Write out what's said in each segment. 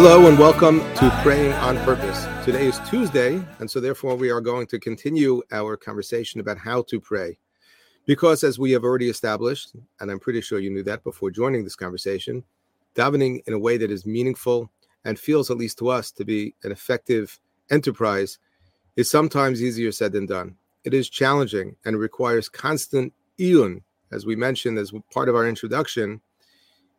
Hello and welcome to Praying on Purpose. Today is Tuesday, and so therefore we are going to continue our conversation about how to pray. Because, as we have already established, and I'm pretty sure you knew that before joining this conversation, davening in a way that is meaningful and feels, at least to us, to be an effective enterprise is sometimes easier said than done. It is challenging and requires constant iyun. As we mentioned as part of our introduction,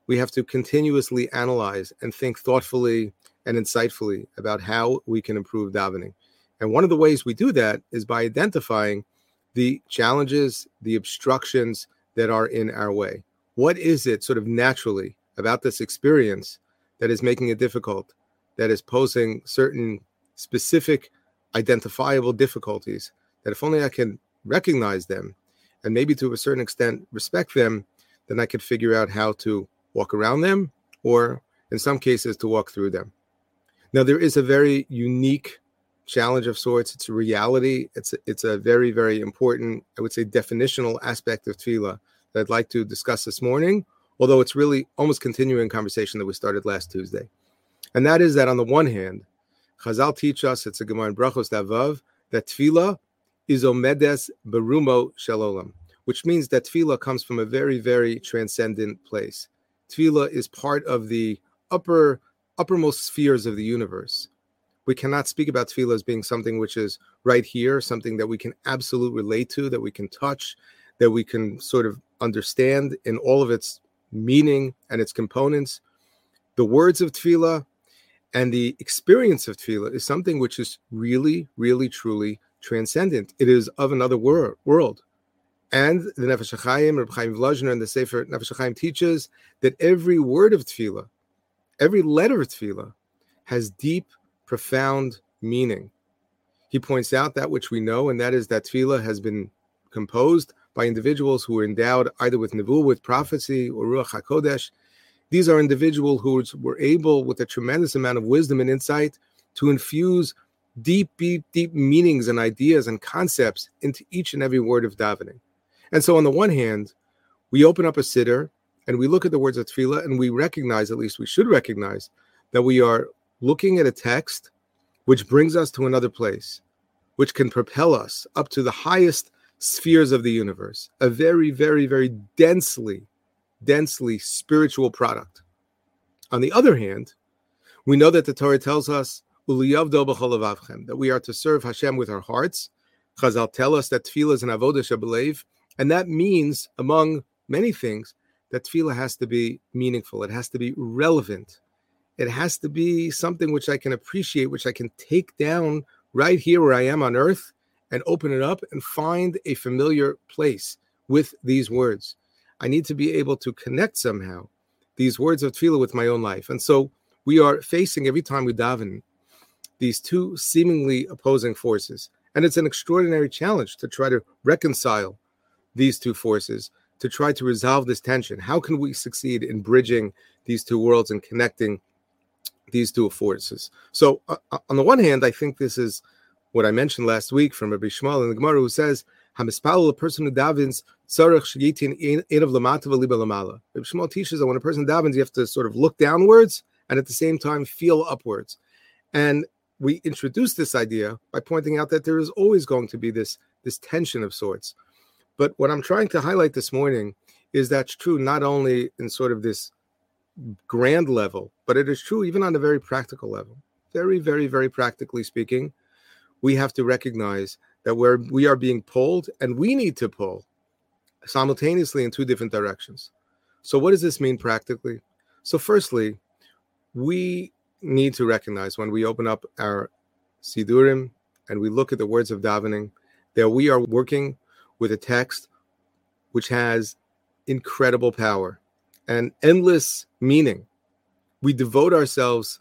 we have to continuously analyze and think thoughtfully and insightfully about how we can improve davening. And one of the ways we do that is by identifying the challenges, the obstructions that are in our way. What is it, sort of naturally, about this experience that is making it difficult, that is posing certain specific, identifiable difficulties? That if only I can recognize them and maybe to a certain extent respect them, then I could figure out how to walk around them, or in some cases, to walk through them. Now, there is a very unique challenge of sorts. It's a reality. It's a, it's a very, very important, I would say, definitional aspect of tefillah that I'd like to discuss this morning, although it's really almost continuing conversation that we started last Tuesday. And that is that on the one hand, Chazal teach us, it's a Gemara in Brachos Davav, that tefillah is omedes berumo shel olam, which means that tefillah comes from a very, very transcendent place tefillah is part of the upper uppermost spheres of the universe. We cannot speak about tefillah as being something which is right here, something that we can absolutely relate to, that we can touch, that we can sort of understand in all of its meaning and its components. The words of tefillah and the experience of tefillah is something which is really, really, truly transcendent. It is of another wor- world. And the Nefesh HaChaim, Reb Chaim Volozhiner, and the Sefer Nefesh HaChaim teaches that every word of tefillah, every letter of tefillah, has deep, profound meaning. He points out that which we know, and that is that tefillah has been composed by individuals who were endowed either with nevuah, with prophecy, or ruach hakodesh. These are individuals who were able, with a tremendous amount of wisdom and insight, to infuse deep, deep, deep meanings and ideas and concepts into each and every word of davening. And so, on the one hand, we open up a siddur and we look at the words of tefillah and we recognize, at least we should recognize, that we are looking at a text which brings us to another place, which can propel us up to the highest spheres of the universe, a very, very, very densely, densely spiritual product. On the other hand, we know that the Torah tells us that we are to serve Hashem with our hearts. Chazal tell us that tefillah is an avodah shabalev, and that means, among many things, that tefillah has to be meaningful. It has to be relevant. It has to be something which I can appreciate, which I can take down right here where I am on earth and open it up and find a familiar place with these words. I need to be able to connect somehow these words of tefillah with my own life. And so we are facing every time we daven these two seemingly opposing forces. And it's an extraordinary challenge to try to reconcile these two forces to try to resolve this tension? How can we succeed in bridging these two worlds and connecting these two forces? So, uh, uh on the one hand, I think this is what I mentioned last week from Rabbi Shmuel in the Gemara, who says, "Hamispal, a person who davens, tzarich shayitin einav lamata v'liba lamala." Rabbi Shmuel teaches that when a person davens, you have to sort of look downwards and at the same time feel upwards. And we introduce this idea by pointing out that there is always going to be this this tension of sorts but what I'm trying to highlight this morning is that's true not only in sort of this grand level, but it is true even on a very practical level. Very, very, very practically speaking, we have to recognize that we're we are being pulled and we need to pull simultaneously in two different directions. So what does this mean practically? So firstly, we need to recognize when we open up our siddurim and we look at the words of davening that we are working with a text which has incredible power and endless meaning. We devote ourselves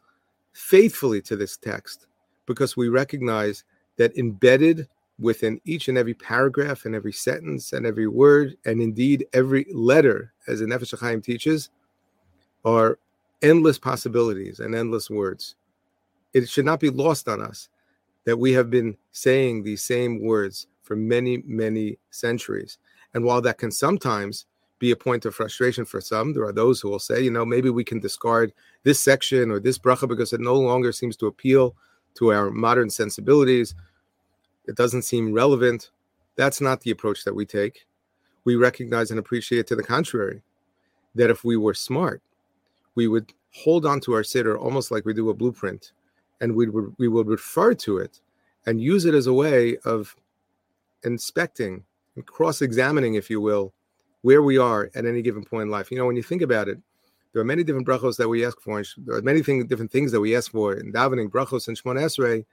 faithfully to this text because we recognize that embedded within each and every paragraph and every sentence and every word and indeed every letter, as the Nefesh HaChaim teaches, are endless possibilities and endless words. It should not be lost on us that we have been saying these same words for many, many centuries. And while that can sometimes be a point of frustration for some. There are those who will say, you know, maybe we can discard this section or this bracha because it no longer seems to appeal to our modern sensibilities. It doesn't seem relevant. That's not the approach that we take. We recognize and appreciate, to the contrary, that if we were smart, we would hold on to our siddur almost like we do a blueprint, and we would we would refer to it and use it as a way of inspecting and cross-examining, if you will, where we are at any given point in life. You know, when you think about it, there are many different brachos that we ask for. There are many things, different things that we ask for in davening, brachos, and Shemoneh Esrei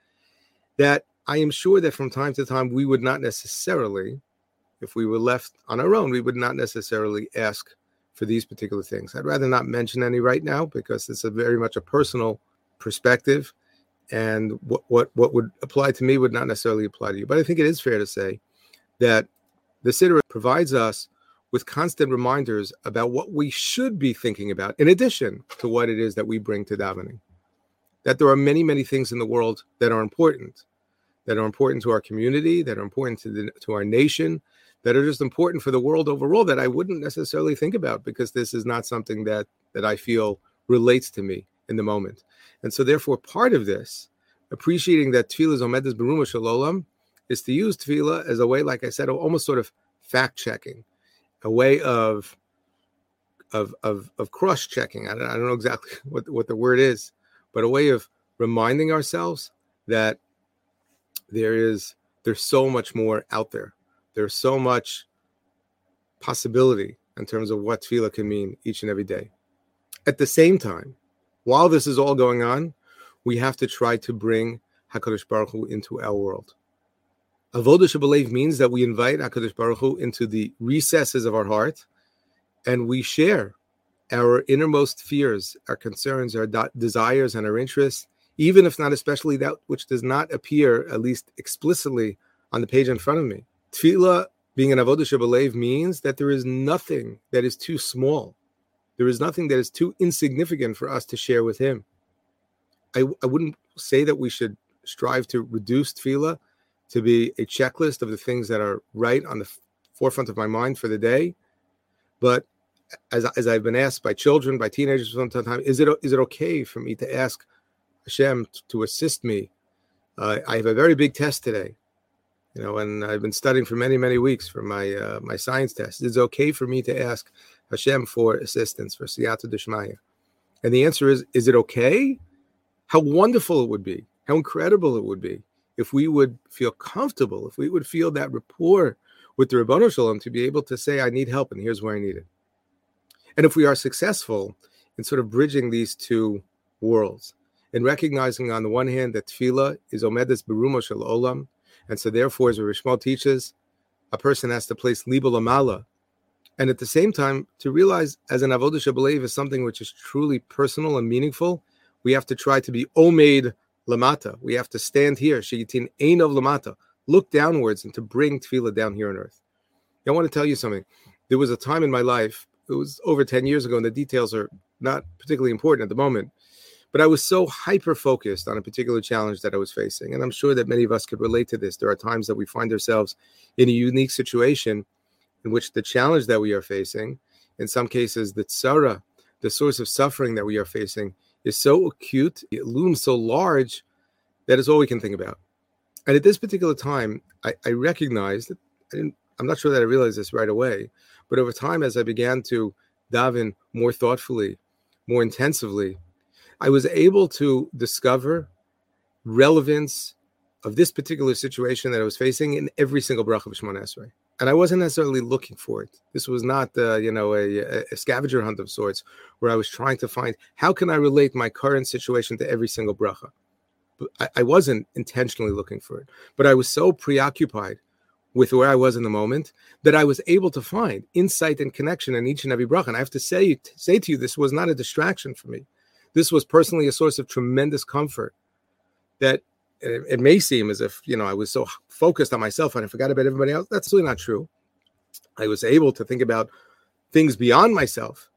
that I am sure that from time to time we would not necessarily, if we were left on our own, we would not necessarily ask for these particular things. I'd rather not mention any right now because it's a very much a personal perspective, and what what what would apply to me would not necessarily apply to you. But I think it is fair to say that the Siddur provides us with constant reminders about what we should be thinking about, in addition to what it is that we bring to davening. That there are many, many things in the world that are important, that are important to our community, that are important to the, to our nation, that are just important for the world overall that I wouldn't necessarily think about because this is not something that that I feel relates to me in the moment. And so, therefore, part of this, appreciating that tefillah is omedes berumo shel olam, is to use tefillah as a way, like I said, almost sort of fact checking a way of of of of cross checking. I don't, I don't know exactly what what the word is, but a way of reminding ourselves that there is there's so much more out there. There's so much possibility in terms of what tefillah can mean each and every day. At the same time, while this is all going on, we have to try to bring Hakadosh Baruch Hu into our world. Avodah Shabalev means that we invite HaKadosh Baruch Hu into the recesses of our heart and we share our innermost fears, our concerns, our desires, and our interests, even if not especially that which does not appear, at least explicitly, on the page in front of me. Tefillah, being an Avodah Shabalev, means that there is nothing that is too small. There is nothing that is too insignificant for us to share with Him. I, I wouldn't say that we should strive to reduce tefillah to be a checklist of the things that are right on the forefront of my mind for the day. But as, as I've been asked by children, by teenagers time, is it is it okay for me to ask Hashem to assist me? Uh, I have a very big test today, you know, and I've been studying for many many weeks for my uh, my science test. Is it okay for me to ask Hashem for assistance for Siyata Dishmaya? And the answer is: Is it okay? How wonderful it would be! How incredible it would be if we would feel comfortable, if we would feel that rapport with the Ribono Shel Olam to be able to say, I need help and here's where I need it. And if we are successful in sort of bridging these two worlds and recognizing on the one hand that tefillah is omedes berumo shel olam, and so therefore, as Rishmal teaches, a person has to place libo lamala, and at the same time to realize as an avodah shabalev is something which is truly personal and meaningful, we have to try to be omed lamata. We have to stand here, shigitin einav lamata, look downwards and to bring tefillah down here on earth. I want to tell you something. There was a time in my life, it was over 10 years ago, and the details are not particularly important at the moment, but I was so hyper focused on a particular challenge that I was facing. And I'm sure that many of us could relate to this. There are times that we find ourselves in a unique situation in which the challenge that we are facing, in some cases, the tsara, the source of suffering that we are facing, is so acute, it looms so large that is all we can think about. And at this particular time, I, I recognized that I didn't, I'm not sure that I realized this right away, but over time, as I began to daven more thoughtfully, more intensively, I was able to discover relevance of this particular situation that I was facing in every single bracha of Shemoneh Esrei and I wasn't necessarily looking for it. This was not, uh, you know, a, a, scavenger hunt of sorts, where I was trying to find how can I relate my current situation to every single bracha. But I, I wasn't intentionally looking for it, but I was so preoccupied with where I was in the moment that I was able to find insight and connection in each and every bracha. And I have to say, say to you, this was not a distraction for me. This was personally a source of tremendous comfort that it, it, may seem as if you know I was so focused on myself and I forgot about everybody else. That's really not true. I was able to think about things beyond myself,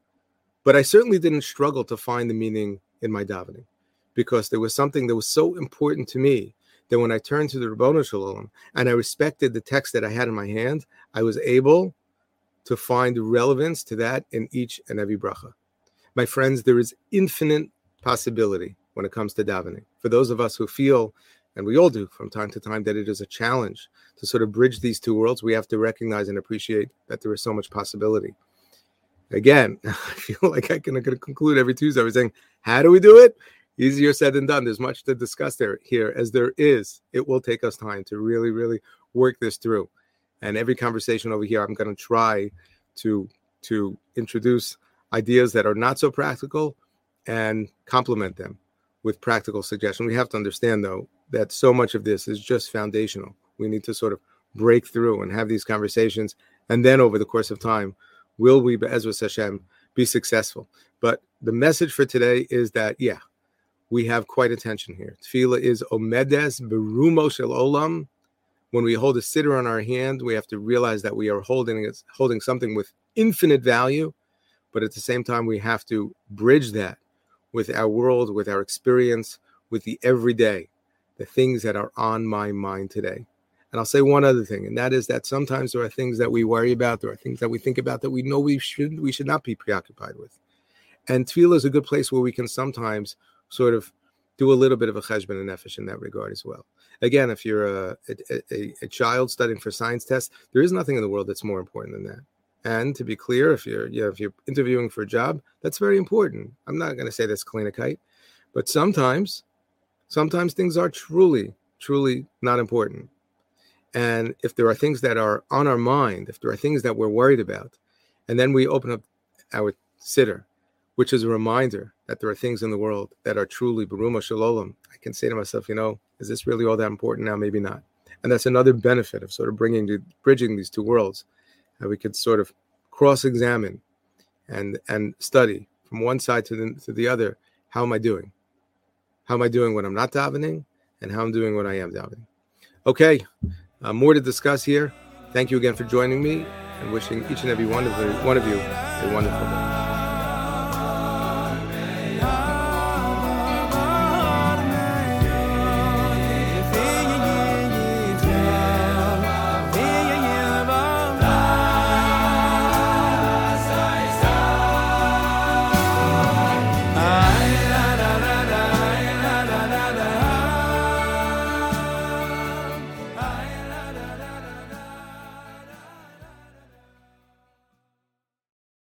but I certainly didn't struggle to find the meaning in my davening because there was something that was so important to me that when I turned to the Ribono Shel Olam and I respected the text that I had in my hand, I was able to find relevance to that in each and every bracha. My friends, there is infinite possibility when it comes to davening. For those of us who feel, and we all do from time to time, that it is a challenge to sort of bridge these two worlds, we have to recognize and appreciate that there is so much possibility. Again, I feel like I can, conclude every Tuesday by saying, how do we do it? Easier said than done. There's much to discuss there here, as there is. It will take us time to really, really work this through. And every conversation over here, I'm going to try to to introduce ideas that are not so practical and complement them with practical suggestions. We have to understand, though, that so much of this is just foundational. We need to sort of break through and have these conversations, and then over the course of time, will we, Ezra Hashem, be successful? But the message for today is that, yeah, we have quite attention here. Tefillah is omedes berumo shel olam when we hold a siddur on our hand, we have to realize that we are holding holding something with infinite value, but at the same time, we have to bridge that with our world, with our experience, with the everyday, the things that are on my mind today. And I'll say one other thing, and that is that sometimes there are things that we worry about, there are things that we think about that we know we should we should not be preoccupied with. And tefillah is a good place where we can sometimes sort of do a little bit of a cheshbon hanefesh in that regard as well. Again, if you're a, a, a, child studying for science tests, there is nothing in the world that's more important than that. And to be clear, if you're you know, if you're interviewing for a job, that's very important. I'm not going to say that's kleinikeit, but sometimes, sometimes things are truly, truly not important. And if there are things that are on our mind, if there are things that we're worried about, and then we open up our siddur, which is a reminder that there are things in the world that are truly berumo shel olam. I can say to myself, you know, is this really all that important now? Maybe not. And that's another benefit of sort of bringing bridging these two worlds. That we could sort of cross-examine and and study from one side to the to the other. How am I doing? How am I doing when I'm not davening, and how I'm doing when I am davening? Okay, uh, more to discuss here. Thank you again for joining me, and wishing each and every one of the, one of you a wonderful day.